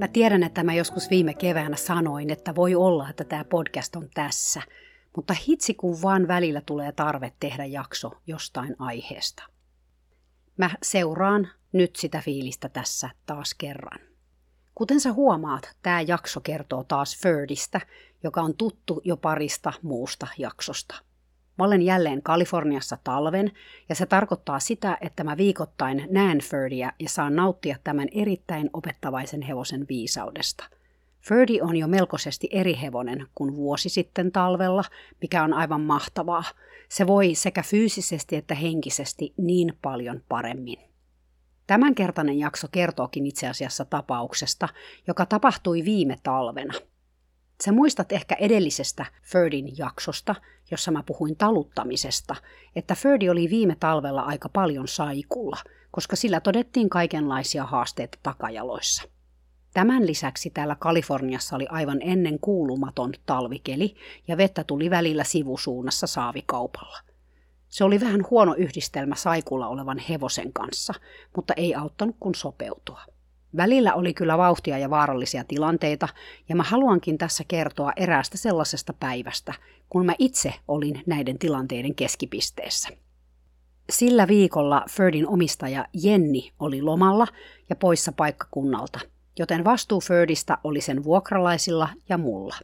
Mä tiedän, että mä joskus viime keväänä sanoin, että voi olla, että tämä podcast on tässä, mutta hitsi kun vaan välillä tulee tarve tehdä jakso jostain aiheesta. Mä seuraan nyt sitä fiilistä tässä taas kerran. Kuten sä huomaat, tämä jakso kertoo taas Ferdistä, joka on tuttu jo parista muusta jaksosta – Mä olen jälleen Kaliforniassa talven ja se tarkoittaa sitä, että mä viikoittain näen Ferdiä ja saan nauttia tämän erittäin opettavaisen hevosen viisaudesta. Ferdi on jo melkoisesti eri hevonen kuin vuosi sitten talvella, mikä on aivan mahtavaa. Se voi sekä fyysisesti että henkisesti niin paljon paremmin. Tämänkertainen jakso kertookin itse asiassa tapauksesta, joka tapahtui viime talvena – Sä muistat ehkä edellisestä Ferdin jaksosta, jossa mä puhuin taluttamisesta, että Ferdi oli viime talvella aika paljon saikulla, koska sillä todettiin kaikenlaisia haasteita takajaloissa. Tämän lisäksi täällä Kaliforniassa oli aivan ennen kuulumaton talvikeli ja vettä tuli välillä sivusuunnassa saavikaupalla. Se oli vähän huono yhdistelmä saikulla olevan hevosen kanssa, mutta ei auttanut kun sopeutua. Välillä oli kyllä vauhtia ja vaarallisia tilanteita, ja mä haluankin tässä kertoa eräästä sellaisesta päivästä, kun mä itse olin näiden tilanteiden keskipisteessä. Sillä viikolla Ferdin omistaja Jenni oli lomalla ja poissa paikkakunnalta, joten vastuu Ferdistä oli sen vuokralaisilla ja mulla.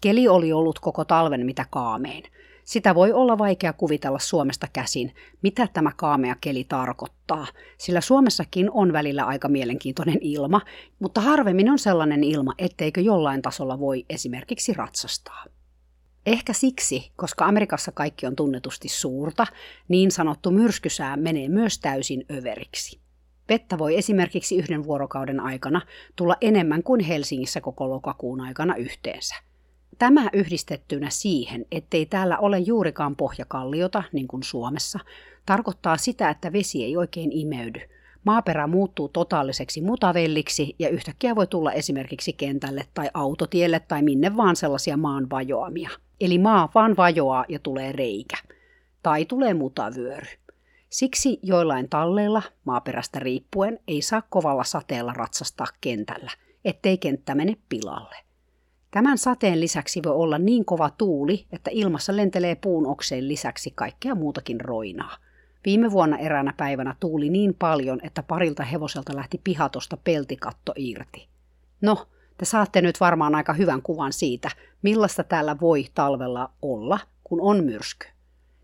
Keli oli ollut koko talven mitä kaamein – sitä voi olla vaikea kuvitella Suomesta käsin, mitä tämä kaamea keli tarkoittaa, sillä Suomessakin on välillä aika mielenkiintoinen ilma, mutta harvemmin on sellainen ilma, etteikö jollain tasolla voi esimerkiksi ratsastaa. Ehkä siksi, koska Amerikassa kaikki on tunnetusti suurta, niin sanottu myrskysää menee myös täysin överiksi. Vettä voi esimerkiksi yhden vuorokauden aikana tulla enemmän kuin Helsingissä koko lokakuun aikana yhteensä. Tämä yhdistettynä siihen, ettei täällä ole juurikaan pohjakalliota, niin kuin Suomessa, tarkoittaa sitä, että vesi ei oikein imeydy. Maaperä muuttuu totaaliseksi mutavelliksi ja yhtäkkiä voi tulla esimerkiksi kentälle tai autotielle tai minne vaan sellaisia maan vajoamia. Eli maa vaan vajoaa ja tulee reikä. Tai tulee mutavyöry. Siksi joillain talleilla, maaperästä riippuen, ei saa kovalla sateella ratsastaa kentällä, ettei kenttä mene pilalle. Tämän sateen lisäksi voi olla niin kova tuuli, että ilmassa lentelee puun okseen lisäksi kaikkea muutakin roinaa. Viime vuonna eräänä päivänä tuuli niin paljon, että parilta hevoselta lähti pihatosta peltikatto irti. No, te saatte nyt varmaan aika hyvän kuvan siitä, millaista täällä voi talvella olla, kun on myrsky.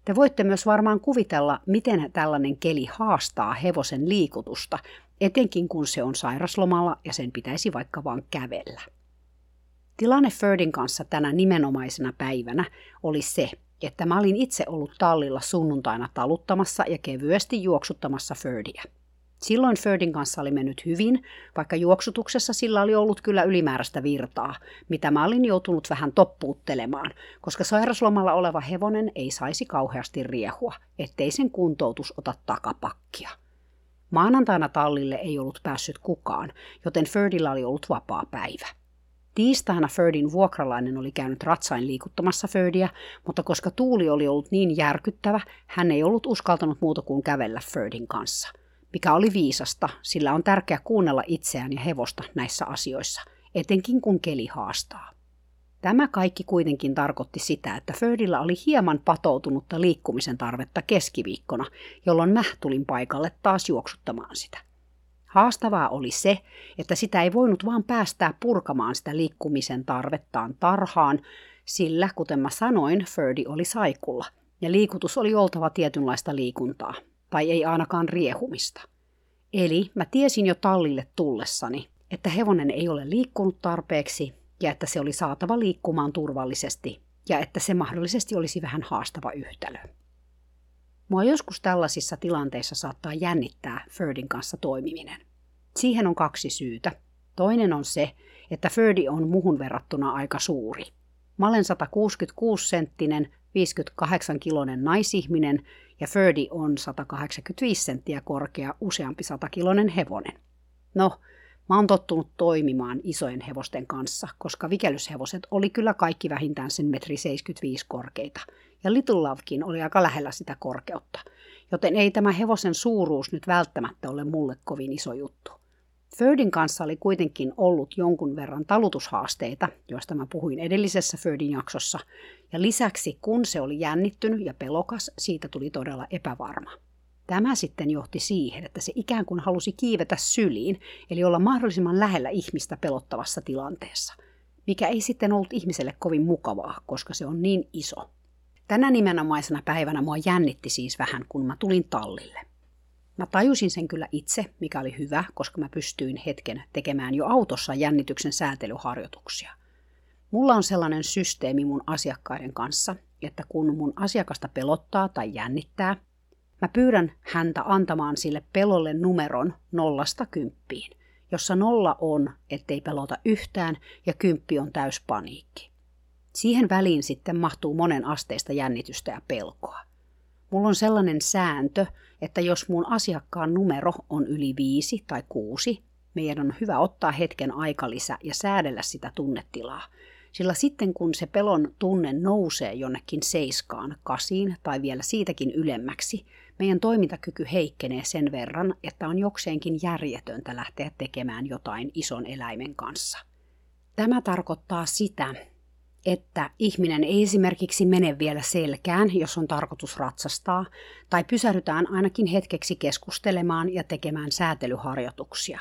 Te voitte myös varmaan kuvitella, miten tällainen keli haastaa hevosen liikutusta, etenkin kun se on sairaslomalla ja sen pitäisi vaikka vaan kävellä. Tilanne Ferdin kanssa tänä nimenomaisena päivänä oli se, että mä olin itse ollut tallilla sunnuntaina taluttamassa ja kevyesti juoksuttamassa Ferdia. Silloin Ferdin kanssa oli mennyt hyvin, vaikka juoksutuksessa sillä oli ollut kyllä ylimääräistä virtaa, mitä mä olin joutunut vähän toppuuttelemaan, koska sairaslomalla oleva hevonen ei saisi kauheasti riehua, ettei sen kuntoutus ota takapakkia. Maanantaina tallille ei ollut päässyt kukaan, joten Ferdillä oli ollut vapaa päivä. Tiistaina Ferdin vuokralainen oli käynyt ratsain liikuttamassa Ferdia, mutta koska tuuli oli ollut niin järkyttävä, hän ei ollut uskaltanut muuta kuin kävellä Ferdin kanssa. Mikä oli viisasta, sillä on tärkeää kuunnella itseään ja hevosta näissä asioissa, etenkin kun keli haastaa. Tämä kaikki kuitenkin tarkoitti sitä, että Ferdillä oli hieman patoutunutta liikkumisen tarvetta keskiviikkona, jolloin mä tulin paikalle taas juoksuttamaan sitä. Haastavaa oli se, että sitä ei voinut vaan päästää purkamaan sitä liikkumisen tarvettaan tarhaan, sillä, kuten mä sanoin, Ferdi oli saikulla, ja liikutus oli oltava tietynlaista liikuntaa, tai ei ainakaan riehumista. Eli mä tiesin jo tallille tullessani, että hevonen ei ole liikkunut tarpeeksi ja että se oli saatava liikkumaan turvallisesti ja että se mahdollisesti olisi vähän haastava yhtälö. Mua joskus tällaisissa tilanteissa saattaa jännittää Ferdin kanssa toimiminen. Siihen on kaksi syytä. Toinen on se, että Ferdi on muhun verrattuna aika suuri. Mä olen 166 senttinen, 58 kilonen naisihminen ja Ferdi on 185 senttiä korkea, useampi 100 kilonen hevonen. No, Mä oon tottunut toimimaan isojen hevosten kanssa, koska vikelyshevoset oli kyllä kaikki vähintään sen metri 75 korkeita, ja Little Lovekin oli aika lähellä sitä korkeutta, joten ei tämä hevosen suuruus nyt välttämättä ole mulle kovin iso juttu. Thirdin kanssa oli kuitenkin ollut jonkun verran talutushaasteita, joista mä puhuin edellisessä Thirdin jaksossa, ja lisäksi kun se oli jännittynyt ja pelokas, siitä tuli todella epävarma. Tämä sitten johti siihen, että se ikään kuin halusi kiivetä syliin, eli olla mahdollisimman lähellä ihmistä pelottavassa tilanteessa, mikä ei sitten ollut ihmiselle kovin mukavaa, koska se on niin iso. Tänä nimenomaisena päivänä mua jännitti siis vähän, kun mä tulin tallille. Mä tajusin sen kyllä itse, mikä oli hyvä, koska mä pystyin hetken tekemään jo autossa jännityksen säätelyharjoituksia. Mulla on sellainen systeemi mun asiakkaiden kanssa, että kun mun asiakasta pelottaa tai jännittää, Mä pyydän häntä antamaan sille pelolle numeron nollasta kymppiin, jossa nolla on, ettei pelota yhtään ja kymppi on täys paniikki. Siihen väliin sitten mahtuu monen asteista jännitystä ja pelkoa. Mulla on sellainen sääntö, että jos mun asiakkaan numero on yli viisi tai kuusi, meidän on hyvä ottaa hetken aikalisä ja säädellä sitä tunnetilaa, sillä sitten kun se pelon tunne nousee jonnekin seiskaan, kasiin tai vielä siitäkin ylemmäksi, meidän toimintakyky heikkenee sen verran, että on jokseenkin järjetöntä lähteä tekemään jotain ison eläimen kanssa. Tämä tarkoittaa sitä, että ihminen ei esimerkiksi mene vielä selkään, jos on tarkoitus ratsastaa, tai pysähdytään ainakin hetkeksi keskustelemaan ja tekemään säätelyharjoituksia.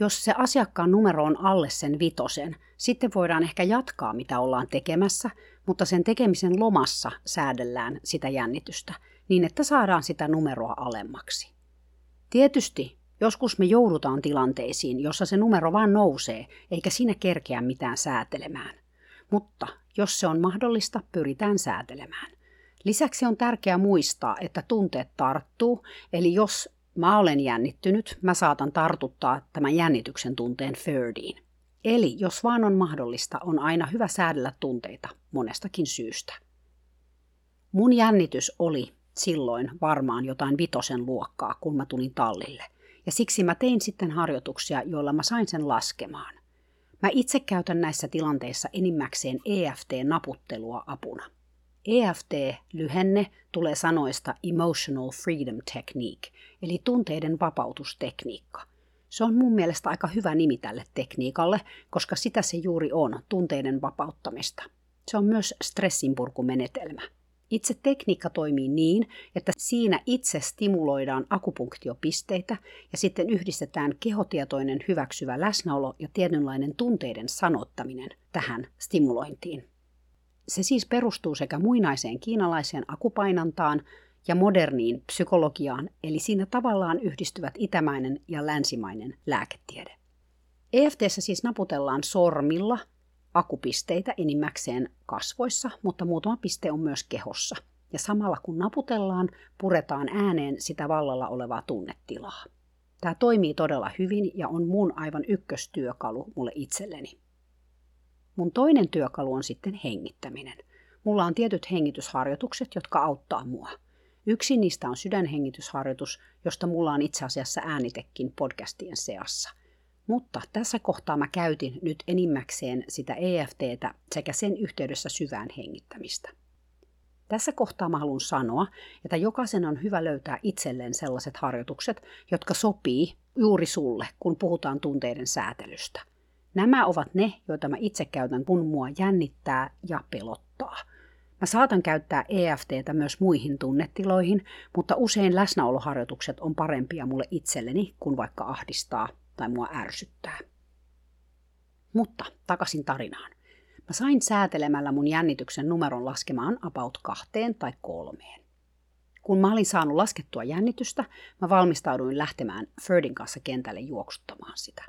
Jos se asiakkaan numero on alle sen vitosen, sitten voidaan ehkä jatkaa mitä ollaan tekemässä, mutta sen tekemisen lomassa säädellään sitä jännitystä – niin että saadaan sitä numeroa alemmaksi. Tietysti joskus me joudutaan tilanteisiin, jossa se numero vaan nousee, eikä siinä kerkeä mitään säätelemään. Mutta jos se on mahdollista, pyritään säätelemään. Lisäksi on tärkeää muistaa, että tunteet tarttuu, eli jos mä olen jännittynyt, mä saatan tartuttaa tämän jännityksen tunteen thirdiin. Eli jos vaan on mahdollista, on aina hyvä säädellä tunteita monestakin syystä. Mun jännitys oli silloin varmaan jotain vitosen luokkaa, kun mä tulin tallille. Ja siksi mä tein sitten harjoituksia, joilla mä sain sen laskemaan. Mä itse käytän näissä tilanteissa enimmäkseen EFT-naputtelua apuna. EFT-lyhenne tulee sanoista Emotional Freedom Technique, eli tunteiden vapautustekniikka. Se on mun mielestä aika hyvä nimi tälle tekniikalle, koska sitä se juuri on, tunteiden vapauttamista. Se on myös stressinpurkumenetelmä. Itse tekniikka toimii niin, että siinä itse stimuloidaan akupunktiopisteitä ja sitten yhdistetään kehotietoinen hyväksyvä läsnäolo ja tietynlainen tunteiden sanottaminen tähän stimulointiin. Se siis perustuu sekä muinaiseen kiinalaiseen akupainantaan ja moderniin psykologiaan, eli siinä tavallaan yhdistyvät itämainen ja länsimainen lääketiede. EFTssä siis naputellaan sormilla akupisteitä enimmäkseen kasvoissa, mutta muutama piste on myös kehossa. Ja samalla kun naputellaan, puretaan ääneen sitä vallalla olevaa tunnetilaa. Tämä toimii todella hyvin ja on mun aivan ykköstyökalu mulle itselleni. Mun toinen työkalu on sitten hengittäminen. Mulla on tietyt hengitysharjoitukset, jotka auttaa mua. Yksi niistä on sydänhengitysharjoitus, josta mulla on itse asiassa äänitekin podcastien seassa. Mutta tässä kohtaa mä käytin nyt enimmäkseen sitä EFTtä sekä sen yhteydessä syvään hengittämistä. Tässä kohtaa mä haluan sanoa, että jokaisen on hyvä löytää itselleen sellaiset harjoitukset, jotka sopii juuri sulle, kun puhutaan tunteiden säätelystä. Nämä ovat ne, joita mä itse käytän, kun mua jännittää ja pelottaa. Mä saatan käyttää EFTtä myös muihin tunnetiloihin, mutta usein läsnäoloharjoitukset on parempia mulle itselleni, kun vaikka ahdistaa tai mua ärsyttää. Mutta takaisin tarinaan. Mä sain säätelemällä mun jännityksen numeron laskemaan about kahteen tai kolmeen. Kun mä olin saanut laskettua jännitystä, mä valmistauduin lähtemään Ferdin kanssa kentälle juoksuttamaan sitä.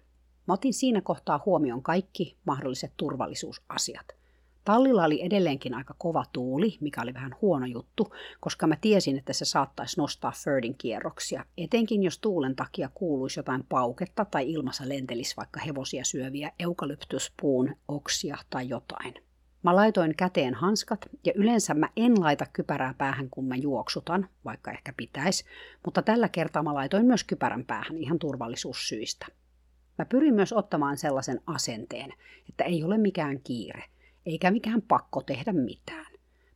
Mä otin siinä kohtaa huomioon kaikki mahdolliset turvallisuusasiat. Tallilla oli edelleenkin aika kova tuuli, mikä oli vähän huono juttu, koska mä tiesin, että se saattaisi nostaa Firdin kierroksia, etenkin jos tuulen takia kuuluisi jotain pauketta tai ilmassa lentelisi vaikka hevosia syöviä eukalyptuspuun oksia tai jotain. Mä laitoin käteen hanskat ja yleensä mä en laita kypärää päähän, kun mä juoksutan, vaikka ehkä pitäisi, mutta tällä kertaa mä laitoin myös kypärän päähän ihan turvallisuussyistä. Mä pyrin myös ottamaan sellaisen asenteen, että ei ole mikään kiire, eikä mikään pakko tehdä mitään.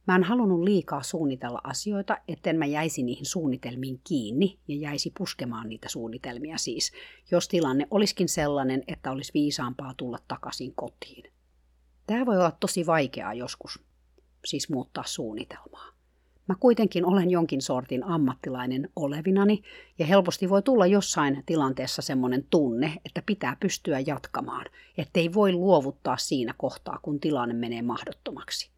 Mä en halunnut liikaa suunnitella asioita, etten mä jäisi niihin suunnitelmiin kiinni ja jäisi puskemaan niitä suunnitelmia siis, jos tilanne olisikin sellainen, että olisi viisaampaa tulla takaisin kotiin. Tämä voi olla tosi vaikeaa joskus, siis muuttaa suunnitelmaa. Mä kuitenkin olen jonkin sortin ammattilainen olevinani ja helposti voi tulla jossain tilanteessa semmoinen tunne, että pitää pystyä jatkamaan, ettei voi luovuttaa siinä kohtaa, kun tilanne menee mahdottomaksi.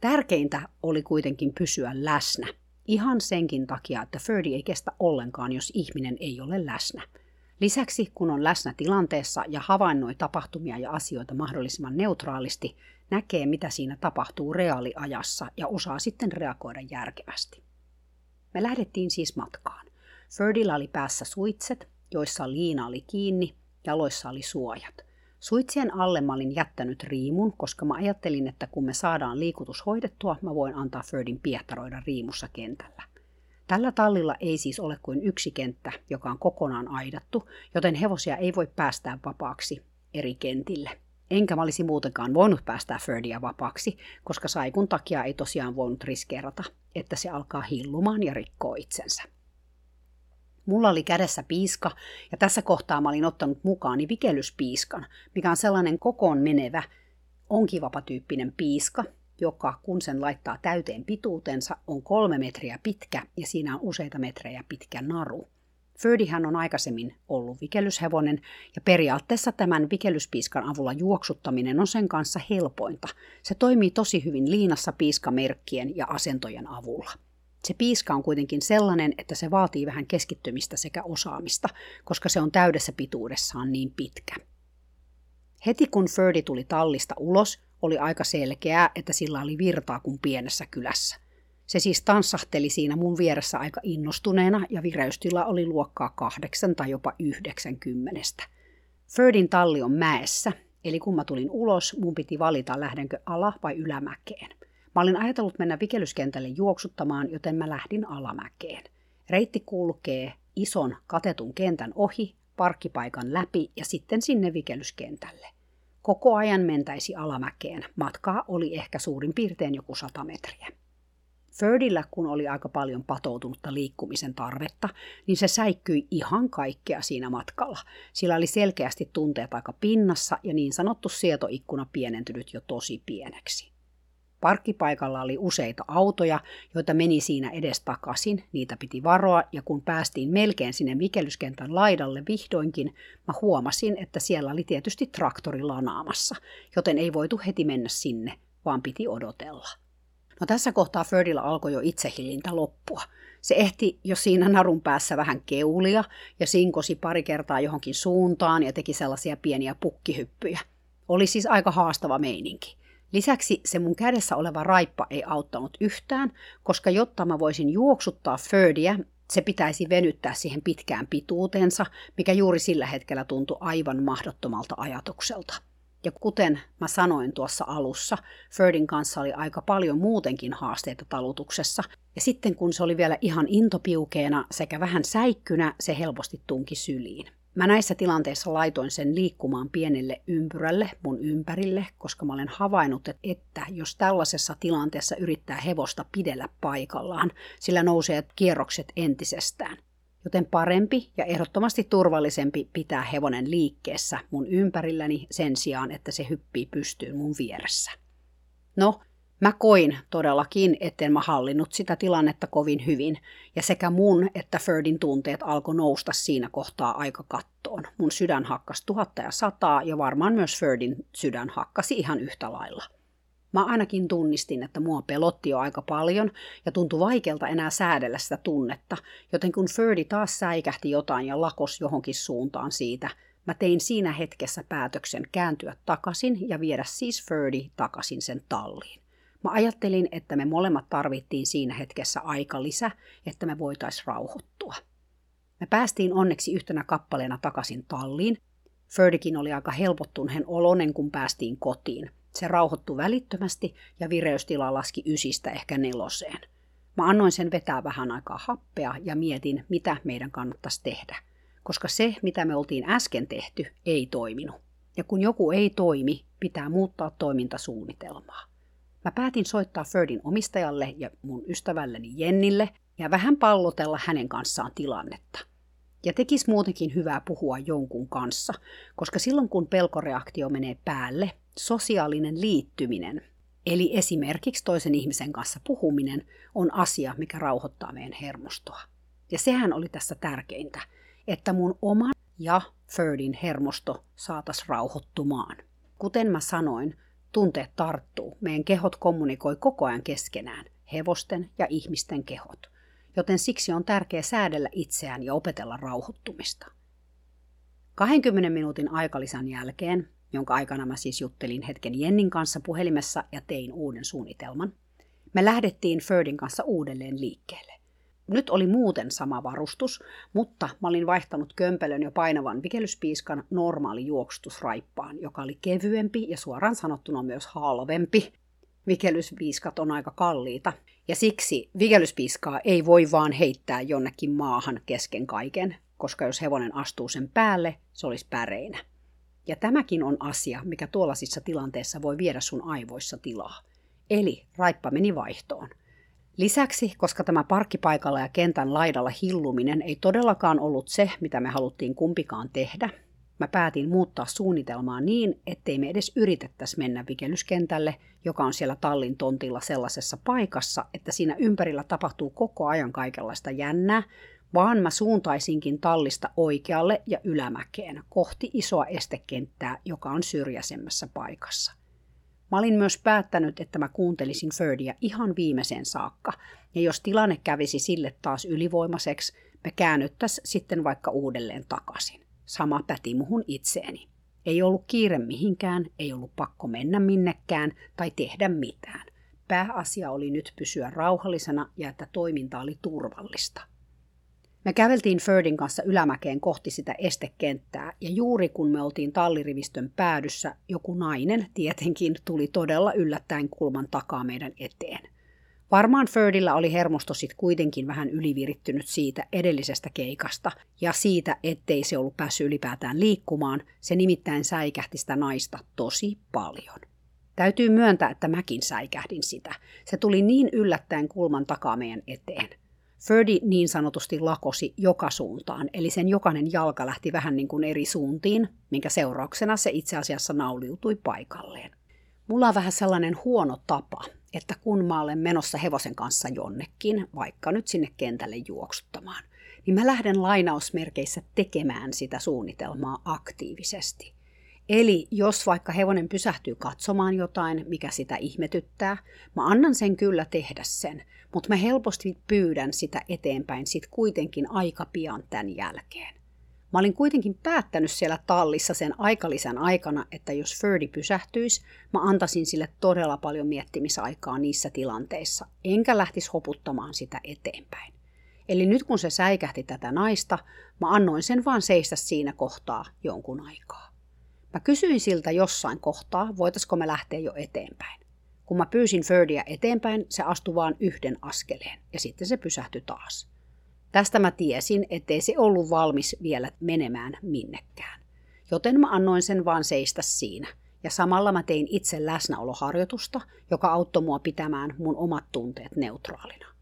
Tärkeintä oli kuitenkin pysyä läsnä, ihan senkin takia, että Ferdi ei kestä ollenkaan, jos ihminen ei ole läsnä – Lisäksi, kun on läsnä tilanteessa ja havainnoi tapahtumia ja asioita mahdollisimman neutraalisti, näkee, mitä siinä tapahtuu reaaliajassa ja osaa sitten reagoida järkevästi. Me lähdettiin siis matkaan. Ferdillä oli päässä suitset, joissa liina oli kiinni, jaloissa oli suojat. Suitsien alle mä olin jättänyt riimun, koska mä ajattelin, että kun me saadaan liikutus hoidettua, mä voin antaa Ferdin piehtaroida riimussa kentällä. Tällä tallilla ei siis ole kuin yksi kenttä, joka on kokonaan aidattu, joten hevosia ei voi päästää vapaaksi eri kentille. Enkä mä olisi muutenkaan voinut päästää Ferdia vapaaksi, koska saikun takia ei tosiaan voinut riskeerata, että se alkaa hillumaan ja rikkoo itsensä. Mulla oli kädessä piiska, ja tässä kohtaa mä olin ottanut mukaani vikelyspiiskan, mikä on sellainen kokoon menevä, onkivapatyyppinen piiska, joka kun sen laittaa täyteen pituutensa on kolme metriä pitkä ja siinä on useita metrejä pitkä naru. Ferdihän on aikaisemmin ollut vikelyshevonen ja periaatteessa tämän vikelyspiiskan avulla juoksuttaminen on sen kanssa helpointa. Se toimii tosi hyvin liinassa piiskamerkkien ja asentojen avulla. Se piiska on kuitenkin sellainen, että se vaatii vähän keskittymistä sekä osaamista, koska se on täydessä pituudessaan niin pitkä. Heti kun Ferdi tuli tallista ulos, oli aika selkeää, että sillä oli virtaa kuin pienessä kylässä. Se siis tanssahteli siinä mun vieressä aika innostuneena ja vireystila oli luokkaa kahdeksan tai jopa yhdeksänkymmenestä. Ferdin talli on mäessä, eli kun mä tulin ulos, mun piti valita lähdenkö ala- vai ylämäkeen. Mä olin ajatellut mennä vikelyskentälle juoksuttamaan, joten mä lähdin alamäkeen. Reitti kulkee ison katetun kentän ohi, parkkipaikan läpi ja sitten sinne vikelyskentälle. Koko ajan mentäisi alamäkeen. Matkaa oli ehkä suurin piirtein joku 100 metriä. Ferdillä, kun oli aika paljon patoutunutta liikkumisen tarvetta, niin se säikkyi ihan kaikkea siinä matkalla. Sillä oli selkeästi tunteet aika pinnassa ja niin sanottu sietoikkuna pienentynyt jo tosi pieneksi. Parkkipaikalla oli useita autoja, joita meni siinä edes takaisin, niitä piti varoa, ja kun päästiin melkein sinne vikelyskentän laidalle vihdoinkin, mä huomasin, että siellä oli tietysti traktori lanaamassa, joten ei voitu heti mennä sinne, vaan piti odotella. No tässä kohtaa Ferdillä alkoi jo itsehillintä loppua. Se ehti jo siinä narun päässä vähän keulia ja sinkosi pari kertaa johonkin suuntaan ja teki sellaisia pieniä pukkihyppyjä. Oli siis aika haastava meininki. Lisäksi se mun kädessä oleva raippa ei auttanut yhtään, koska jotta mä voisin juoksuttaa Ferdiä, se pitäisi venyttää siihen pitkään pituutensa, mikä juuri sillä hetkellä tuntui aivan mahdottomalta ajatukselta. Ja kuten mä sanoin tuossa alussa, Ferdin kanssa oli aika paljon muutenkin haasteita talutuksessa, ja sitten kun se oli vielä ihan intopiukeena sekä vähän säikkynä, se helposti tunki syliin. Mä näissä tilanteissa laitoin sen liikkumaan pienelle ympyrälle mun ympärille, koska mä olen havainnut, että jos tällaisessa tilanteessa yrittää hevosta pidellä paikallaan, sillä nousee kierrokset entisestään. Joten parempi ja ehdottomasti turvallisempi pitää hevonen liikkeessä mun ympärilläni sen sijaan, että se hyppii pystyyn mun vieressä. No, Mä koin todellakin, etten mä hallinnut sitä tilannetta kovin hyvin, ja sekä mun että Ferdin tunteet alkoi nousta siinä kohtaa aika kattoon. Mun sydän hakkas tuhatta ja sataa, ja varmaan myös Ferdin sydän hakkasi ihan yhtä lailla. Mä ainakin tunnistin, että mua pelotti jo aika paljon ja tuntui vaikealta enää säädellä sitä tunnetta, joten kun Ferdi taas säikähti jotain ja lakos johonkin suuntaan siitä, Mä tein siinä hetkessä päätöksen kääntyä takaisin ja viedä siis Ferdi takaisin sen talliin. Mä ajattelin, että me molemmat tarvittiin siinä hetkessä aika lisä, että me voitais rauhoittua. Me päästiin onneksi yhtenä kappaleena takaisin talliin. Ferdikin oli aika helpottuneen olonen, kun päästiin kotiin. Se rauhoittui välittömästi ja vireystila laski ysistä ehkä neloseen. Mä annoin sen vetää vähän aikaa happea ja mietin, mitä meidän kannattaisi tehdä. Koska se, mitä me oltiin äsken tehty, ei toiminut. Ja kun joku ei toimi, pitää muuttaa toimintasuunnitelmaa. Mä päätin soittaa Ferdin omistajalle ja mun ystävälleni Jennille ja vähän pallotella hänen kanssaan tilannetta. Ja tekis muutenkin hyvää puhua jonkun kanssa, koska silloin kun pelkoreaktio menee päälle, sosiaalinen liittyminen, eli esimerkiksi toisen ihmisen kanssa puhuminen, on asia, mikä rauhoittaa meidän hermostoa. Ja sehän oli tässä tärkeintä, että mun oman ja Ferdin hermosto saatas rauhoittumaan. Kuten mä sanoin, tunteet tarttuu. Meidän kehot kommunikoi koko ajan keskenään, hevosten ja ihmisten kehot. Joten siksi on tärkeää säädellä itseään ja opetella rauhoittumista. 20 minuutin aikalisän jälkeen, jonka aikana mä siis juttelin hetken Jennin kanssa puhelimessa ja tein uuden suunnitelman, me lähdettiin Ferdin kanssa uudelleen liikkeelle. Nyt oli muuten sama varustus, mutta mä olin vaihtanut kömpelön jo painavan vikelyspiiskan normaali juoksutusraippaan, joka oli kevyempi ja suoraan sanottuna myös halvempi. Vikelyspiiskat on aika kalliita, ja siksi vikelyspiiskaa ei voi vaan heittää jonnekin maahan kesken kaiken, koska jos hevonen astuu sen päälle, se olisi päreinä. Ja tämäkin on asia, mikä tuollaisissa tilanteissa voi viedä sun aivoissa tilaa. Eli raippa meni vaihtoon – Lisäksi, koska tämä parkkipaikalla ja kentän laidalla hilluminen ei todellakaan ollut se, mitä me haluttiin kumpikaan tehdä, mä päätin muuttaa suunnitelmaa niin, ettei me edes yritettäisi mennä vikelyskentälle, joka on siellä tallin tontilla sellaisessa paikassa, että siinä ympärillä tapahtuu koko ajan kaikenlaista jännää, vaan mä suuntaisinkin tallista oikealle ja ylämäkeen kohti isoa estekenttää, joka on syrjäisemmässä paikassa – Mä olin myös päättänyt, että mä kuuntelisin Ferdia ihan viimeiseen saakka, ja jos tilanne kävisi sille taas ylivoimaiseksi, me käännyttäis sitten vaikka uudelleen takaisin. Sama päti muhun itseeni. Ei ollut kiire mihinkään, ei ollut pakko mennä minnekään tai tehdä mitään. Pääasia oli nyt pysyä rauhallisena ja että toiminta oli turvallista. Me käveltiin Ferdin kanssa ylämäkeen kohti sitä estekenttää, ja juuri kun me oltiin tallirivistön päädyssä, joku nainen tietenkin tuli todella yllättäen kulman takaa meidän eteen. Varmaan Ferdillä oli hermosto sit kuitenkin vähän ylivirittynyt siitä edellisestä keikasta ja siitä, ettei se ollut päässyt ylipäätään liikkumaan, se nimittäin säikähti sitä naista tosi paljon. Täytyy myöntää, että mäkin säikähdin sitä. Se tuli niin yllättäen kulman takaa meidän eteen. Ferdi niin sanotusti lakosi joka suuntaan, eli sen jokainen jalka lähti vähän niin kuin eri suuntiin, minkä seurauksena se itse asiassa nauliutui paikalleen. Mulla on vähän sellainen huono tapa, että kun mä olen menossa hevosen kanssa jonnekin, vaikka nyt sinne kentälle juoksuttamaan, niin mä lähden lainausmerkeissä tekemään sitä suunnitelmaa aktiivisesti. Eli jos vaikka hevonen pysähtyy katsomaan jotain, mikä sitä ihmetyttää, mä annan sen kyllä tehdä sen, mutta mä helposti pyydän sitä eteenpäin sit kuitenkin aika pian tämän jälkeen. Mä olin kuitenkin päättänyt siellä tallissa sen aikalisän aikana, että jos Ferdi pysähtyisi, mä antaisin sille todella paljon miettimisaikaa niissä tilanteissa, enkä lähtisi hoputtamaan sitä eteenpäin. Eli nyt kun se säikähti tätä naista, mä annoin sen vaan seistä siinä kohtaa jonkun aikaa. Mä kysyin siltä jossain kohtaa, voitaisiko me lähteä jo eteenpäin. Kun mä pyysin Ferdia eteenpäin, se astui vain yhden askeleen ja sitten se pysähtyi taas. Tästä mä tiesin, ettei se ollut valmis vielä menemään minnekään. Joten mä annoin sen vaan seistä siinä. Ja samalla mä tein itse läsnäoloharjoitusta, joka auttoi mua pitämään mun omat tunteet neutraalina.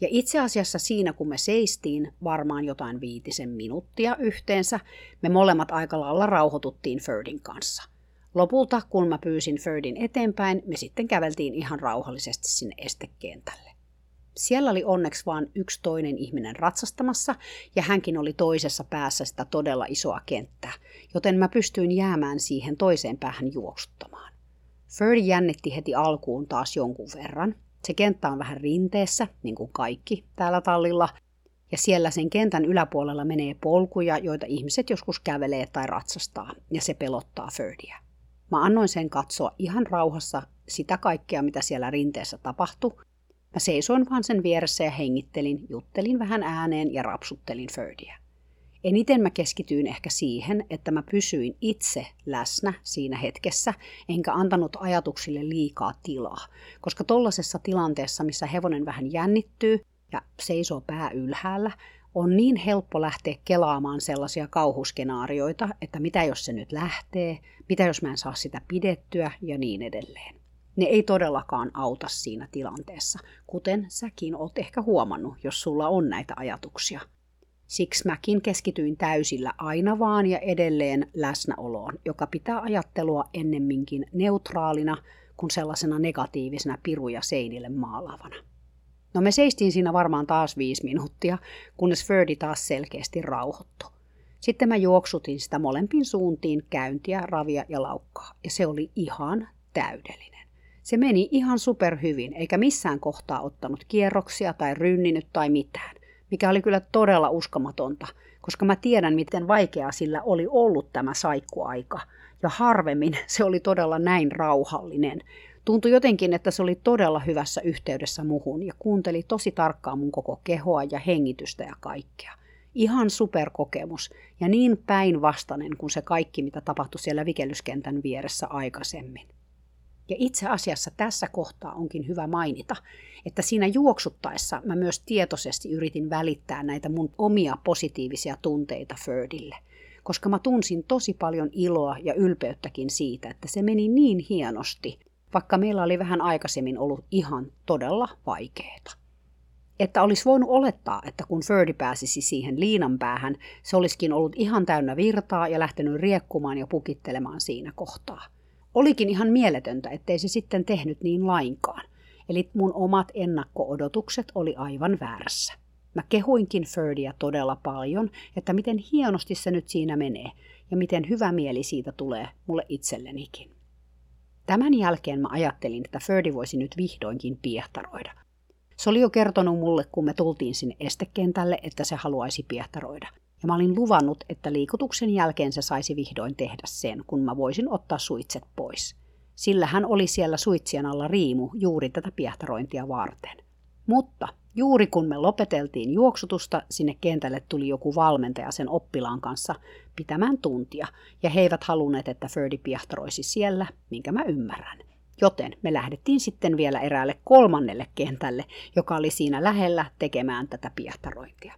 Ja itse asiassa siinä, kun me seistiin varmaan jotain viitisen minuuttia yhteensä, me molemmat aika lailla rauhoituttiin Ferdin kanssa. Lopulta, kun mä pyysin Ferdin eteenpäin, me sitten käveltiin ihan rauhallisesti sinne estekentälle. Siellä oli onneksi vain yksi toinen ihminen ratsastamassa, ja hänkin oli toisessa päässä sitä todella isoa kenttää, joten mä pystyin jäämään siihen toiseen päähän juoksuttamaan. Ferdi jännitti heti alkuun taas jonkun verran, se kenttä on vähän rinteessä, niin kuin kaikki täällä tallilla, Ja siellä sen kentän yläpuolella menee polkuja, joita ihmiset joskus kävelee tai ratsastaa, ja se pelottaa Ferdia. Mä annoin sen katsoa ihan rauhassa sitä kaikkea, mitä siellä rinteessä tapahtui. Mä seisoin vaan sen vieressä ja hengittelin, juttelin vähän ääneen ja rapsuttelin Ferdia. Eniten mä keskityin ehkä siihen, että mä pysyin itse läsnä siinä hetkessä, enkä antanut ajatuksille liikaa tilaa. Koska tollaisessa tilanteessa, missä hevonen vähän jännittyy ja seisoo pää ylhäällä, on niin helppo lähteä kelaamaan sellaisia kauhuskenaarioita, että mitä jos se nyt lähtee, mitä jos mä en saa sitä pidettyä ja niin edelleen. Ne ei todellakaan auta siinä tilanteessa, kuten säkin oot ehkä huomannut, jos sulla on näitä ajatuksia. Siksi mäkin keskityin täysillä aina vaan ja edelleen läsnäoloon, joka pitää ajattelua ennemminkin neutraalina kuin sellaisena negatiivisena piruja seinille maalavana. No me seistiin siinä varmaan taas viisi minuuttia, kunnes Ferdi taas selkeästi rauhoittui. Sitten mä juoksutin sitä molempiin suuntiin käyntiä, ravia ja laukkaa, ja se oli ihan täydellinen. Se meni ihan superhyvin, eikä missään kohtaa ottanut kierroksia tai rynninyt tai mitään, mikä oli kyllä todella uskomatonta, koska mä tiedän, miten vaikeaa sillä oli ollut tämä saikkuaika, ja harvemmin se oli todella näin rauhallinen, Tuntui jotenkin, että se oli todella hyvässä yhteydessä muhun ja kuunteli tosi tarkkaan mun koko kehoa ja hengitystä ja kaikkea. Ihan superkokemus ja niin päinvastainen kuin se kaikki, mitä tapahtui siellä vikellyskentän vieressä aikaisemmin. Ja itse asiassa tässä kohtaa onkin hyvä mainita, että siinä juoksuttaessa mä myös tietoisesti yritin välittää näitä mun omia positiivisia tunteita Ferdille, koska mä tunsin tosi paljon iloa ja ylpeyttäkin siitä, että se meni niin hienosti, vaikka meillä oli vähän aikaisemmin ollut ihan todella vaikeeta. Että olisi voinut olettaa, että kun Ferdi pääsisi siihen liinan päähän, se olisikin ollut ihan täynnä virtaa ja lähtenyt riekkumaan ja pukittelemaan siinä kohtaa. Olikin ihan mieletöntä, ettei se sitten tehnyt niin lainkaan. Eli mun omat ennakko-odotukset oli aivan väärässä. Mä kehuinkin Ferdia todella paljon, että miten hienosti se nyt siinä menee ja miten hyvä mieli siitä tulee mulle itsellenikin. Tämän jälkeen mä ajattelin, että Ferdi voisi nyt vihdoinkin piehtaroida. Se oli jo kertonut mulle, kun me tultiin sinne estekentälle, että se haluaisi piehtaroida. Ja mä olin luvannut, että liikutuksen jälkeen se saisi vihdoin tehdä sen, kun mä voisin ottaa suitset pois. Sillä hän oli siellä suitsien alla riimu juuri tätä piehtarointia varten. Mutta Juuri kun me lopeteltiin juoksutusta, sinne kentälle tuli joku valmentaja sen oppilaan kanssa pitämään tuntia, ja he eivät halunneet, että Ferdi piahtaroisi siellä, minkä mä ymmärrän. Joten me lähdettiin sitten vielä eräälle kolmannelle kentälle, joka oli siinä lähellä tekemään tätä piahtarointia.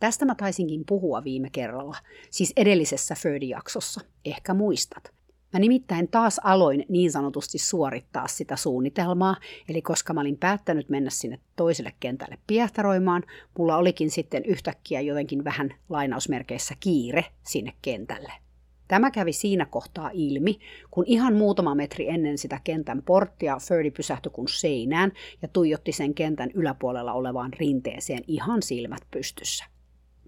Tästä mä taisinkin puhua viime kerralla, siis edellisessä Ferdi-jaksossa, ehkä muistat. Mä nimittäin taas aloin niin sanotusti suorittaa sitä suunnitelmaa, eli koska mä olin päättänyt mennä sinne toiselle kentälle piehtaroimaan, mulla olikin sitten yhtäkkiä jotenkin vähän lainausmerkeissä kiire sinne kentälle. Tämä kävi siinä kohtaa ilmi, kun ihan muutama metri ennen sitä kentän porttia Ferdi pysähtyi kun seinään ja tuijotti sen kentän yläpuolella olevaan rinteeseen ihan silmät pystyssä.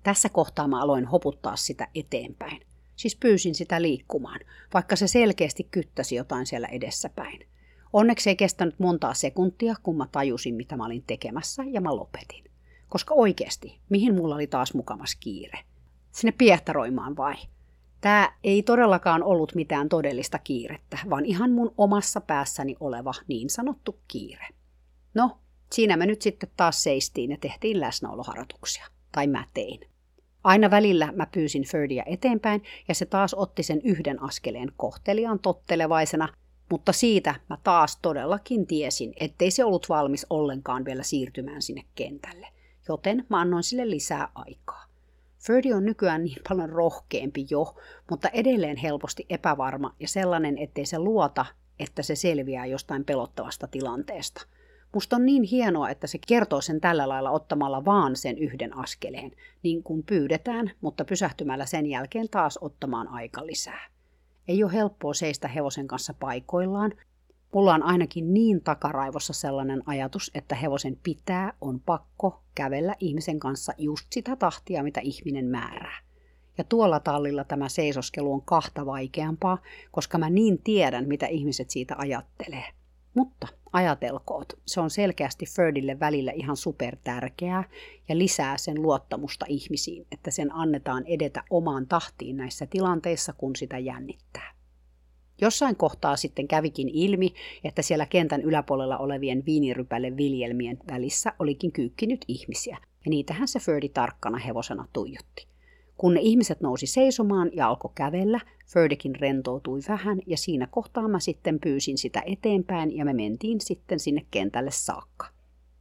Tässä kohtaa mä aloin hoputtaa sitä eteenpäin. Siis pyysin sitä liikkumaan, vaikka se selkeästi kyttäsi jotain siellä edessäpäin. Onneksi ei kestänyt montaa sekuntia, kun mä tajusin, mitä mä olin tekemässä, ja mä lopetin. Koska oikeasti, mihin mulla oli taas mukamas kiire? Sinne piehtaroimaan vai? Tämä ei todellakaan ollut mitään todellista kiirettä, vaan ihan mun omassa päässäni oleva niin sanottu kiire. No, siinä me nyt sitten taas seistiin ja tehtiin läsnäoloharjoituksia. Tai mä tein. Aina välillä mä pyysin Ferdia eteenpäin ja se taas otti sen yhden askeleen kohteliaan tottelevaisena, mutta siitä mä taas todellakin tiesin, ettei se ollut valmis ollenkaan vielä siirtymään sinne kentälle, joten mä annoin sille lisää aikaa. Ferdi on nykyään niin paljon rohkeampi jo, mutta edelleen helposti epävarma ja sellainen, ettei se luota, että se selviää jostain pelottavasta tilanteesta – Musta on niin hienoa, että se kertoo sen tällä lailla ottamalla vaan sen yhden askeleen, niin kuin pyydetään, mutta pysähtymällä sen jälkeen taas ottamaan aika lisää. Ei ole helppoa seistä hevosen kanssa paikoillaan. Mulla on ainakin niin takaraivossa sellainen ajatus, että hevosen pitää, on pakko kävellä ihmisen kanssa just sitä tahtia, mitä ihminen määrää. Ja tuolla tallilla tämä seisoskelu on kahta vaikeampaa, koska mä niin tiedän, mitä ihmiset siitä ajattelee. Mutta ajatelkoot, se on selkeästi Ferdille välillä ihan super tärkeää ja lisää sen luottamusta ihmisiin, että sen annetaan edetä omaan tahtiin näissä tilanteissa, kun sitä jännittää. Jossain kohtaa sitten kävikin ilmi, että siellä kentän yläpuolella olevien viinirypälle viljelmien välissä olikin kyykkinyt ihmisiä, ja niitähän se Ferdi tarkkana hevosena tuijotti. Kun ihmiset nousi seisomaan ja alkoi kävellä, Ferdikin rentoutui vähän ja siinä kohtaa mä sitten pyysin sitä eteenpäin ja me mentiin sitten sinne kentälle saakka.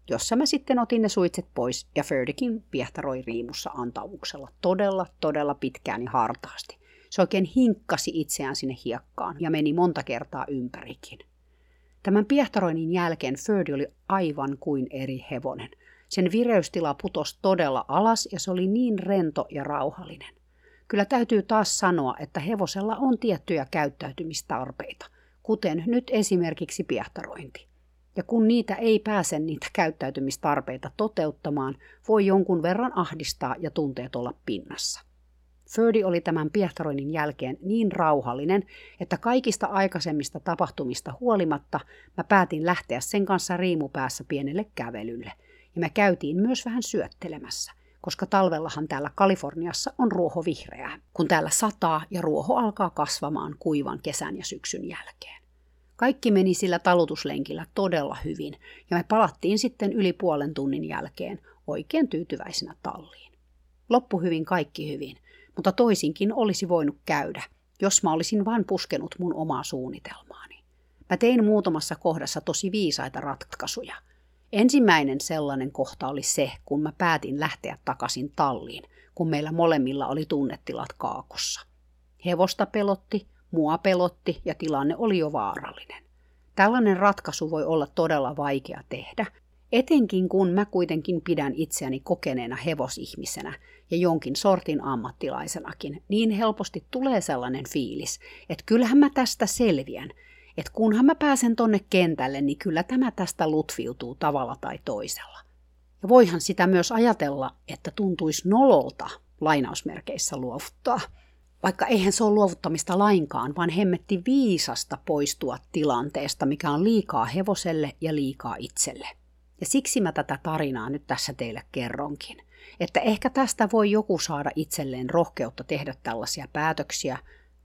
Jossa mä sitten otin ne suitset pois ja Ferdikin piehtaroi riimussa antaumuksella todella, todella pitkään ja hartaasti. Se oikein hinkkasi itseään sinne hiekkaan ja meni monta kertaa ympärikin. Tämän piehtaroinnin jälkeen Ferdi oli aivan kuin eri hevonen. Sen vireystila putosi todella alas ja se oli niin rento ja rauhallinen. Kyllä täytyy taas sanoa, että hevosella on tiettyjä käyttäytymistarpeita, kuten nyt esimerkiksi piehtarointi. Ja kun niitä ei pääse niitä käyttäytymistarpeita toteuttamaan, voi jonkun verran ahdistaa ja tunteet olla pinnassa. Ferdi oli tämän piehtaroinnin jälkeen niin rauhallinen, että kaikista aikaisemmista tapahtumista huolimatta mä päätin lähteä sen kanssa riimupäässä pienelle kävelylle. Ja me käytiin myös vähän syöttelemässä, koska talvellahan täällä Kaliforniassa on ruoho vihreää, kun täällä sataa ja ruoho alkaa kasvamaan kuivan kesän ja syksyn jälkeen. Kaikki meni sillä talutuslenkillä todella hyvin ja me palattiin sitten yli puolen tunnin jälkeen oikein tyytyväisenä talliin. Loppu hyvin, kaikki hyvin – mutta toisinkin olisi voinut käydä, jos mä olisin vain puskenut mun omaa suunnitelmaani. Mä tein muutamassa kohdassa tosi viisaita ratkaisuja. Ensimmäinen sellainen kohta oli se, kun mä päätin lähteä takaisin talliin, kun meillä molemmilla oli tunnetilat kaakossa. Hevosta pelotti, mua pelotti ja tilanne oli jo vaarallinen. Tällainen ratkaisu voi olla todella vaikea tehdä, Etenkin kun mä kuitenkin pidän itseäni kokeneena hevosihmisenä ja jonkin sortin ammattilaisenakin, niin helposti tulee sellainen fiilis, että kyllähän mä tästä selviän. Että kunhan mä pääsen tonne kentälle, niin kyllä tämä tästä lutviutuu tavalla tai toisella. Ja voihan sitä myös ajatella, että tuntuisi nololta lainausmerkeissä luovuttaa. Vaikka eihän se ole luovuttamista lainkaan, vaan hemmetti viisasta poistua tilanteesta, mikä on liikaa hevoselle ja liikaa itselle. Ja siksi mä tätä tarinaa nyt tässä teille kerronkin. Että ehkä tästä voi joku saada itselleen rohkeutta tehdä tällaisia päätöksiä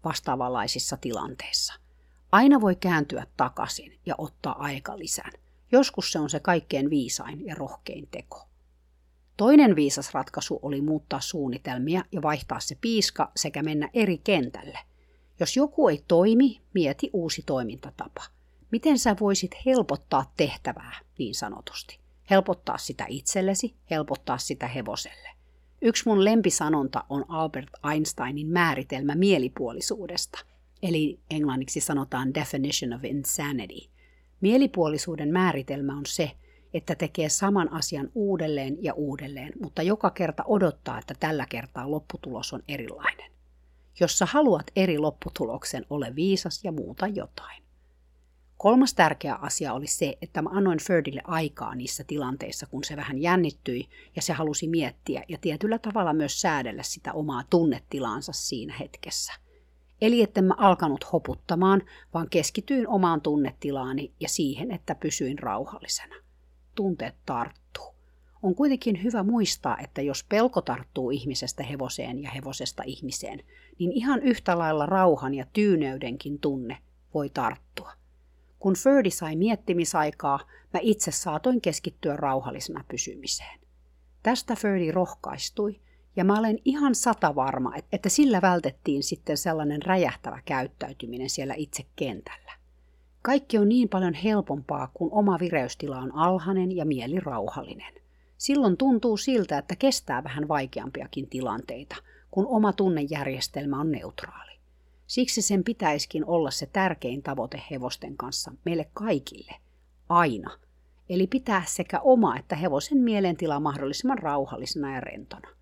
vastaavanlaisissa tilanteissa. Aina voi kääntyä takaisin ja ottaa aika lisän. Joskus se on se kaikkein viisain ja rohkein teko. Toinen viisas ratkaisu oli muuttaa suunnitelmia ja vaihtaa se piiska sekä mennä eri kentälle. Jos joku ei toimi, mieti uusi toimintatapa – Miten sä voisit helpottaa tehtävää niin sanotusti? Helpottaa sitä itsellesi, helpottaa sitä hevoselle. Yksi mun lempisanonta on Albert Einsteinin määritelmä mielipuolisuudesta, eli englanniksi sanotaan definition of insanity. Mielipuolisuuden määritelmä on se, että tekee saman asian uudelleen ja uudelleen, mutta joka kerta odottaa, että tällä kertaa lopputulos on erilainen. Jos sä haluat eri lopputuloksen, ole viisas ja muuta jotain. Kolmas tärkeä asia oli se, että mä annoin Ferdille aikaa niissä tilanteissa, kun se vähän jännittyi ja se halusi miettiä ja tietyllä tavalla myös säädellä sitä omaa tunnetilaansa siinä hetkessä. Eli että mä alkanut hoputtamaan, vaan keskityin omaan tunnetilaani ja siihen, että pysyin rauhallisena. Tunteet tarttuu. On kuitenkin hyvä muistaa, että jos pelko tarttuu ihmisestä hevoseen ja hevosesta ihmiseen, niin ihan yhtä lailla rauhan ja tyyneydenkin tunne voi tarttua. Kun Ferdi sai miettimisaikaa, mä itse saatoin keskittyä rauhallisena pysymiseen. Tästä Ferdi rohkaistui, ja mä olen ihan sata varma, että sillä vältettiin sitten sellainen räjähtävä käyttäytyminen siellä itse kentällä. Kaikki on niin paljon helpompaa, kun oma vireystila on alhainen ja mieli rauhallinen. Silloin tuntuu siltä, että kestää vähän vaikeampiakin tilanteita, kun oma tunnejärjestelmä on neutraali. Siksi sen pitäisikin olla se tärkein tavoite hevosten kanssa meille kaikille, aina. Eli pitää sekä oma että hevosen mielentila mahdollisimman rauhallisena ja rentona.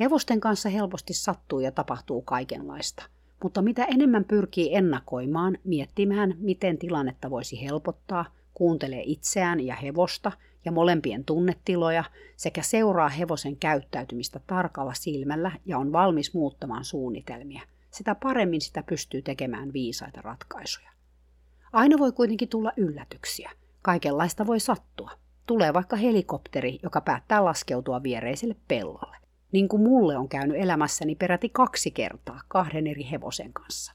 Hevosten kanssa helposti sattuu ja tapahtuu kaikenlaista, mutta mitä enemmän pyrkii ennakoimaan, miettimään, miten tilannetta voisi helpottaa, kuuntelee itseään ja hevosta ja molempien tunnetiloja sekä seuraa hevosen käyttäytymistä tarkalla silmällä ja on valmis muuttamaan suunnitelmia – sitä paremmin sitä pystyy tekemään viisaita ratkaisuja. Aina voi kuitenkin tulla yllätyksiä. Kaikenlaista voi sattua. Tulee vaikka helikopteri, joka päättää laskeutua viereiselle pellolle. Niin kuin mulle on käynyt elämässäni peräti kaksi kertaa kahden eri hevosen kanssa.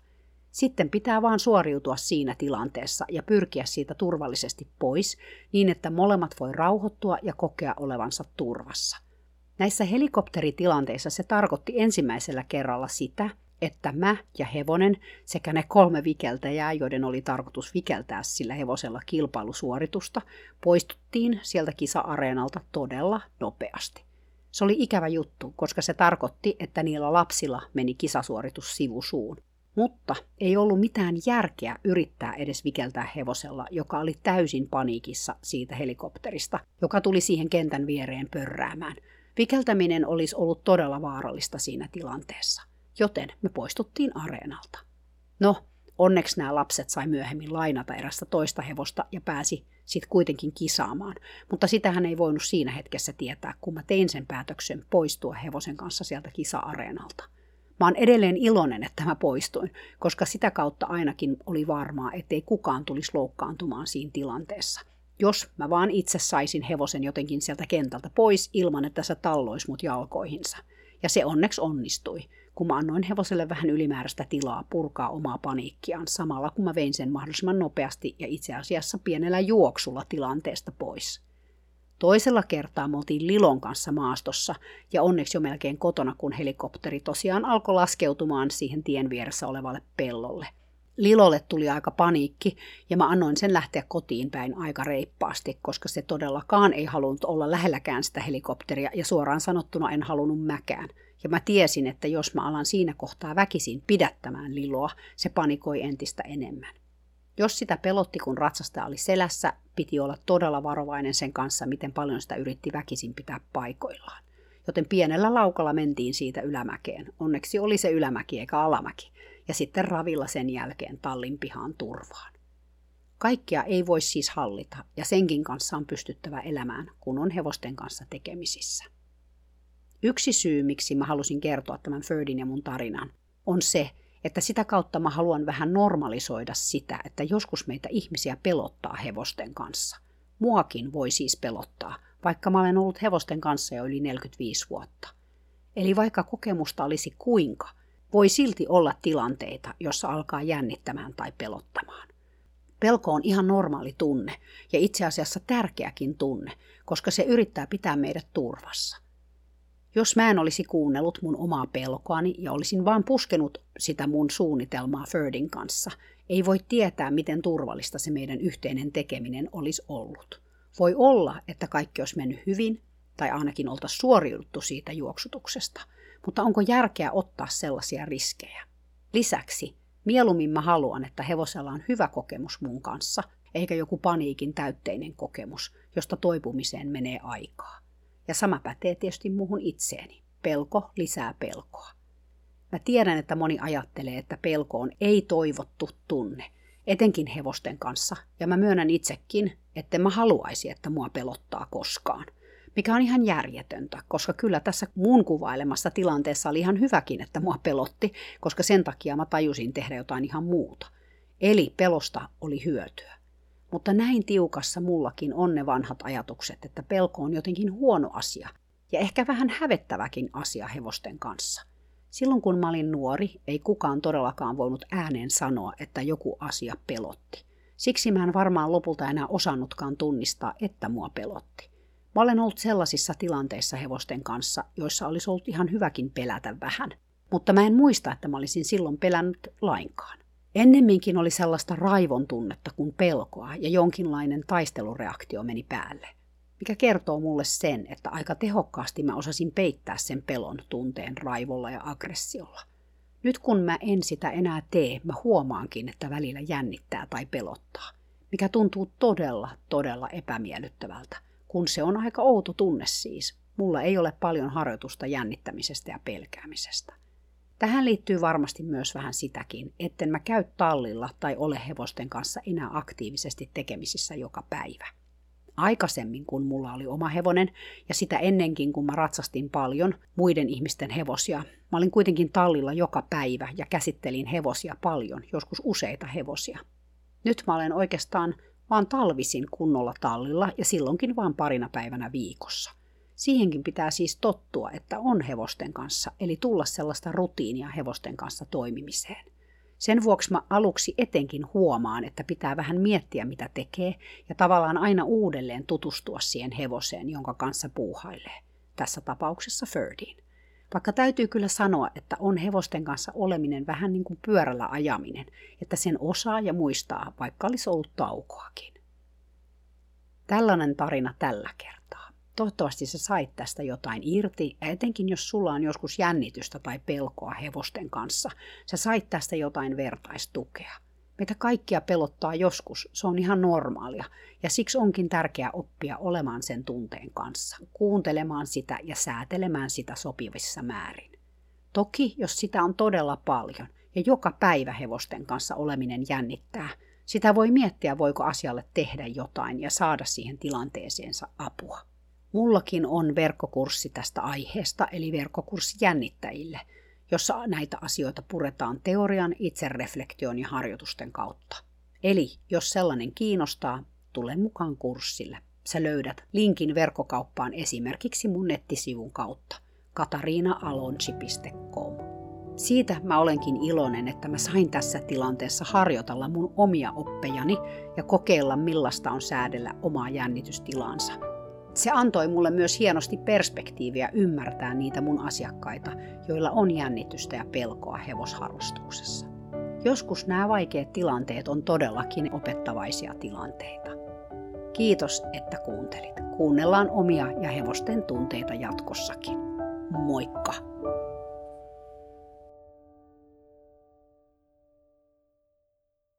Sitten pitää vaan suoriutua siinä tilanteessa ja pyrkiä siitä turvallisesti pois, niin että molemmat voi rauhoittua ja kokea olevansa turvassa. Näissä helikopteritilanteissa se tarkoitti ensimmäisellä kerralla sitä, että mä ja hevonen sekä ne kolme vikeltäjää, joiden oli tarkoitus vikeltää sillä hevosella kilpailusuoritusta, poistuttiin sieltä kisa-areenalta todella nopeasti. Se oli ikävä juttu, koska se tarkoitti, että niillä lapsilla meni kisasuoritus sivusuun. Mutta ei ollut mitään järkeä yrittää edes vikeltää hevosella, joka oli täysin paniikissa siitä helikopterista, joka tuli siihen kentän viereen pörräämään. Vikeltäminen olisi ollut todella vaarallista siinä tilanteessa, joten me poistuttiin areenalta. No, onneksi nämä lapset sai myöhemmin lainata erästä toista hevosta ja pääsi sitten kuitenkin kisaamaan, mutta sitähän ei voinut siinä hetkessä tietää, kun mä tein sen päätöksen poistua hevosen kanssa sieltä kisa-areenalta. Mä oon edelleen iloinen, että mä poistuin, koska sitä kautta ainakin oli varmaa, ettei kukaan tulisi loukkaantumaan siinä tilanteessa. Jos mä vaan itse saisin hevosen jotenkin sieltä kentältä pois ilman, että se talloisi mut jalkoihinsa. Ja se onneksi onnistui, kun mä annoin hevoselle vähän ylimääräistä tilaa purkaa omaa paniikkiaan samalla, kun mä vein sen mahdollisimman nopeasti ja itse asiassa pienellä juoksulla tilanteesta pois. Toisella kertaa me oltiin Lilon kanssa maastossa ja onneksi jo melkein kotona, kun helikopteri tosiaan alkoi laskeutumaan siihen tien vieressä olevalle pellolle. Lilolle tuli aika paniikki ja mä annoin sen lähteä kotiin päin aika reippaasti, koska se todellakaan ei halunnut olla lähelläkään sitä helikopteria ja suoraan sanottuna en halunnut mäkään. Ja mä tiesin, että jos mä alan siinä kohtaa väkisin pidättämään Liloa, se panikoi entistä enemmän. Jos sitä pelotti, kun ratsastaja oli selässä, piti olla todella varovainen sen kanssa, miten paljon sitä yritti väkisin pitää paikoillaan. Joten pienellä laukalla mentiin siitä ylämäkeen. Onneksi oli se ylämäki eikä alamäki. Ja sitten ravilla sen jälkeen tallin pihaan turvaan. Kaikkia ei voi siis hallita, ja senkin kanssa on pystyttävä elämään, kun on hevosten kanssa tekemisissä. Yksi syy, miksi mä halusin kertoa tämän Ferdin ja mun tarinan, on se, että sitä kautta mä haluan vähän normalisoida sitä, että joskus meitä ihmisiä pelottaa hevosten kanssa. Muakin voi siis pelottaa, vaikka mä olen ollut hevosten kanssa jo yli 45 vuotta. Eli vaikka kokemusta olisi kuinka, voi silti olla tilanteita, jossa alkaa jännittämään tai pelottamaan. Pelko on ihan normaali tunne ja itse asiassa tärkeäkin tunne, koska se yrittää pitää meidät turvassa. Jos mä en olisi kuunnellut mun omaa pelkoani ja olisin vaan puskenut sitä mun suunnitelmaa Ferdin kanssa, ei voi tietää, miten turvallista se meidän yhteinen tekeminen olisi ollut. Voi olla, että kaikki olisi mennyt hyvin, tai ainakin olta suoriuduttu siitä juoksutuksesta, mutta onko järkeä ottaa sellaisia riskejä? Lisäksi, mieluummin mä haluan, että hevosella on hyvä kokemus mun kanssa, eikä joku paniikin täytteinen kokemus, josta toipumiseen menee aikaa. Ja sama pätee tietysti muuhun itseeni. Pelko lisää pelkoa. Mä tiedän, että moni ajattelee, että pelko on ei-toivottu tunne, etenkin hevosten kanssa, ja mä myönnän itsekin, että mä haluaisi, että mua pelottaa koskaan. Mikä on ihan järjetöntä, koska kyllä tässä mun kuvailemassa tilanteessa oli ihan hyväkin, että mua pelotti, koska sen takia mä tajusin tehdä jotain ihan muuta. Eli pelosta oli hyötyä. Mutta näin tiukassa mullakin on ne vanhat ajatukset, että pelko on jotenkin huono asia ja ehkä vähän hävettäväkin asia hevosten kanssa. Silloin kun mä olin nuori, ei kukaan todellakaan voinut ääneen sanoa, että joku asia pelotti. Siksi mä en varmaan lopulta enää osannutkaan tunnistaa, että mua pelotti. Mä olen ollut sellaisissa tilanteissa hevosten kanssa, joissa olisi ollut ihan hyväkin pelätä vähän. Mutta mä en muista, että mä olisin silloin pelännyt lainkaan. Ennemminkin oli sellaista raivon tunnetta kuin pelkoa ja jonkinlainen taistelureaktio meni päälle, mikä kertoo mulle sen, että aika tehokkaasti mä osasin peittää sen pelon tunteen raivolla ja aggressiolla. Nyt kun mä en sitä enää tee, mä huomaankin, että välillä jännittää tai pelottaa, mikä tuntuu todella, todella epämiellyttävältä, kun se on aika outo tunne siis. Mulla ei ole paljon harjoitusta jännittämisestä ja pelkäämisestä. Tähän liittyy varmasti myös vähän sitäkin, etten mä käy tallilla tai ole hevosten kanssa enää aktiivisesti tekemisissä joka päivä. Aikaisemmin, kun mulla oli oma hevonen, ja sitä ennenkin, kun mä ratsastin paljon muiden ihmisten hevosia, mä olin kuitenkin tallilla joka päivä ja käsittelin hevosia paljon, joskus useita hevosia. Nyt mä olen oikeastaan vaan talvisin kunnolla tallilla ja silloinkin vaan parina päivänä viikossa. Siihenkin pitää siis tottua, että on hevosten kanssa, eli tulla sellaista rutiinia hevosten kanssa toimimiseen. Sen vuoksi mä aluksi etenkin huomaan, että pitää vähän miettiä, mitä tekee, ja tavallaan aina uudelleen tutustua siihen hevoseen, jonka kanssa puuhailee. Tässä tapauksessa Ferdiin. Vaikka täytyy kyllä sanoa, että on hevosten kanssa oleminen vähän niin kuin pyörällä ajaminen, että sen osaa ja muistaa, vaikka olisi ollut taukoakin. Tällainen tarina tällä kertaa. Toivottavasti sä sait tästä jotain irti, ja etenkin jos sulla on joskus jännitystä tai pelkoa hevosten kanssa, sä sait tästä jotain vertaistukea. Meitä kaikkia pelottaa joskus, se on ihan normaalia, ja siksi onkin tärkeää oppia olemaan sen tunteen kanssa, kuuntelemaan sitä ja säätelemään sitä sopivissa määrin. Toki, jos sitä on todella paljon, ja joka päivä hevosten kanssa oleminen jännittää, sitä voi miettiä, voiko asialle tehdä jotain ja saada siihen tilanteeseensa apua. Mullakin on verkkokurssi tästä aiheesta, eli verkkokurssi jännittäjille – jossa näitä asioita puretaan teorian, itsereflektion ja harjoitusten kautta. Eli jos sellainen kiinnostaa, tule mukaan kurssille. Sä löydät linkin verkkokauppaan esimerkiksi mun nettisivun kautta katariinaalonchi.com. Siitä mä olenkin iloinen, että mä sain tässä tilanteessa harjoitella mun omia oppejani ja kokeilla millaista on säädellä omaa jännitystilansa se antoi mulle myös hienosti perspektiiviä ymmärtää niitä mun asiakkaita, joilla on jännitystä ja pelkoa hevosharrastuksessa. Joskus nämä vaikeat tilanteet on todellakin opettavaisia tilanteita. Kiitos, että kuuntelit. Kuunnellaan omia ja hevosten tunteita jatkossakin. Moikka!